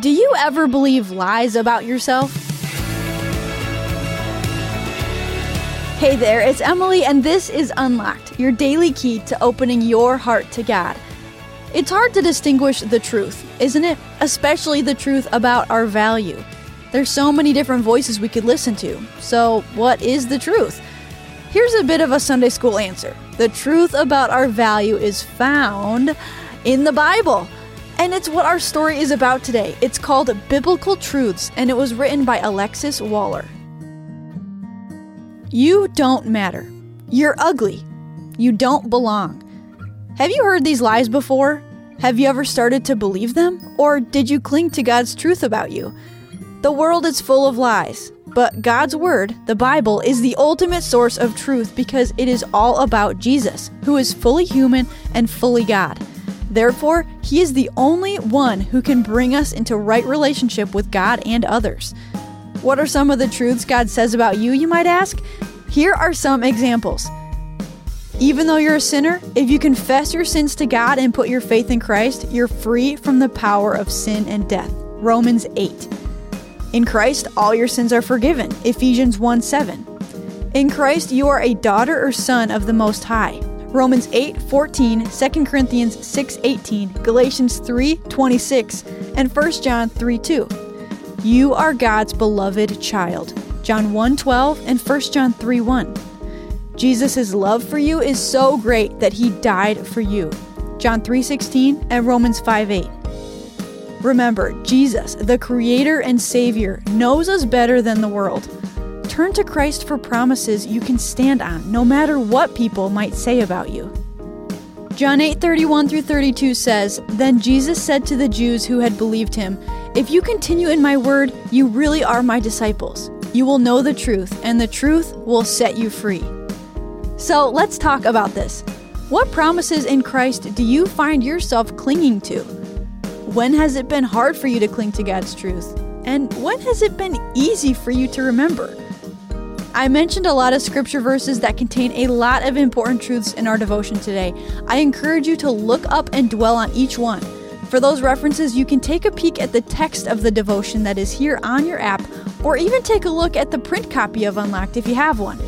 Do you ever believe lies about yourself? Hey there, it's Emily, and this is Unlocked, your daily key to opening your heart to God. It's hard to distinguish the truth, isn't it? Especially the truth about our value. There's so many different voices we could listen to. So, what is the truth? Here's a bit of a Sunday school answer The truth about our value is found in the Bible. And it's what our story is about today. It's called Biblical Truths, and it was written by Alexis Waller. You don't matter. You're ugly. You don't belong. Have you heard these lies before? Have you ever started to believe them? Or did you cling to God's truth about you? The world is full of lies, but God's Word, the Bible, is the ultimate source of truth because it is all about Jesus, who is fully human and fully God. Therefore, He is the only one who can bring us into right relationship with God and others. What are some of the truths God says about you, you might ask? Here are some examples. Even though you're a sinner, if you confess your sins to God and put your faith in Christ, you're free from the power of sin and death. Romans 8. In Christ, all your sins are forgiven. Ephesians 1 7. In Christ, you are a daughter or son of the Most High. Romans 8 14, 2 Corinthians 6 18, Galatians 3 26, and 1 John 3 2. You are God's beloved child. John 1 12 and 1 John 3 1. Jesus' love for you is so great that he died for you. John 3:16 and Romans 5:8. Remember, Jesus, the creator and savior, knows us better than the world. Turn to Christ for promises you can stand on, no matter what people might say about you. John 8:31 through 32 says, "Then Jesus said to the Jews who had believed him, If you continue in my word, you really are my disciples. You will know the truth, and the truth will set you free." So, let's talk about this. What promises in Christ do you find yourself clinging to? When has it been hard for you to cling to God's truth? And when has it been easy for you to remember? I mentioned a lot of scripture verses that contain a lot of important truths in our devotion today. I encourage you to look up and dwell on each one. For those references, you can take a peek at the text of the devotion that is here on your app, or even take a look at the print copy of Unlocked if you have one.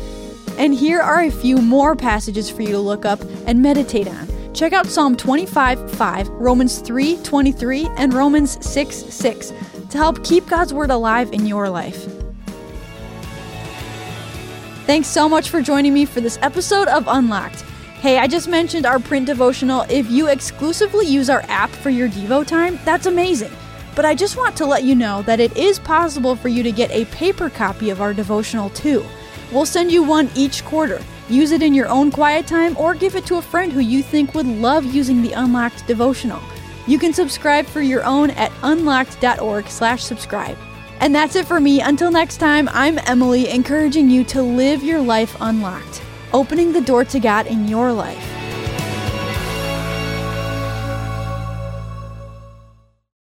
And here are a few more passages for you to look up and meditate on. Check out Psalm 25 5, Romans 3 23, and Romans 6 6 to help keep God's Word alive in your life. Thanks so much for joining me for this episode of Unlocked. Hey, I just mentioned our print devotional. If you exclusively use our app for your Devo time, that's amazing. But I just want to let you know that it is possible for you to get a paper copy of our devotional too. We'll send you one each quarter. Use it in your own quiet time or give it to a friend who you think would love using the Unlocked devotional. You can subscribe for your own at unlocked.org/subscribe. And that's it for me. Until next time, I'm Emily, encouraging you to live your life unlocked, opening the door to God in your life.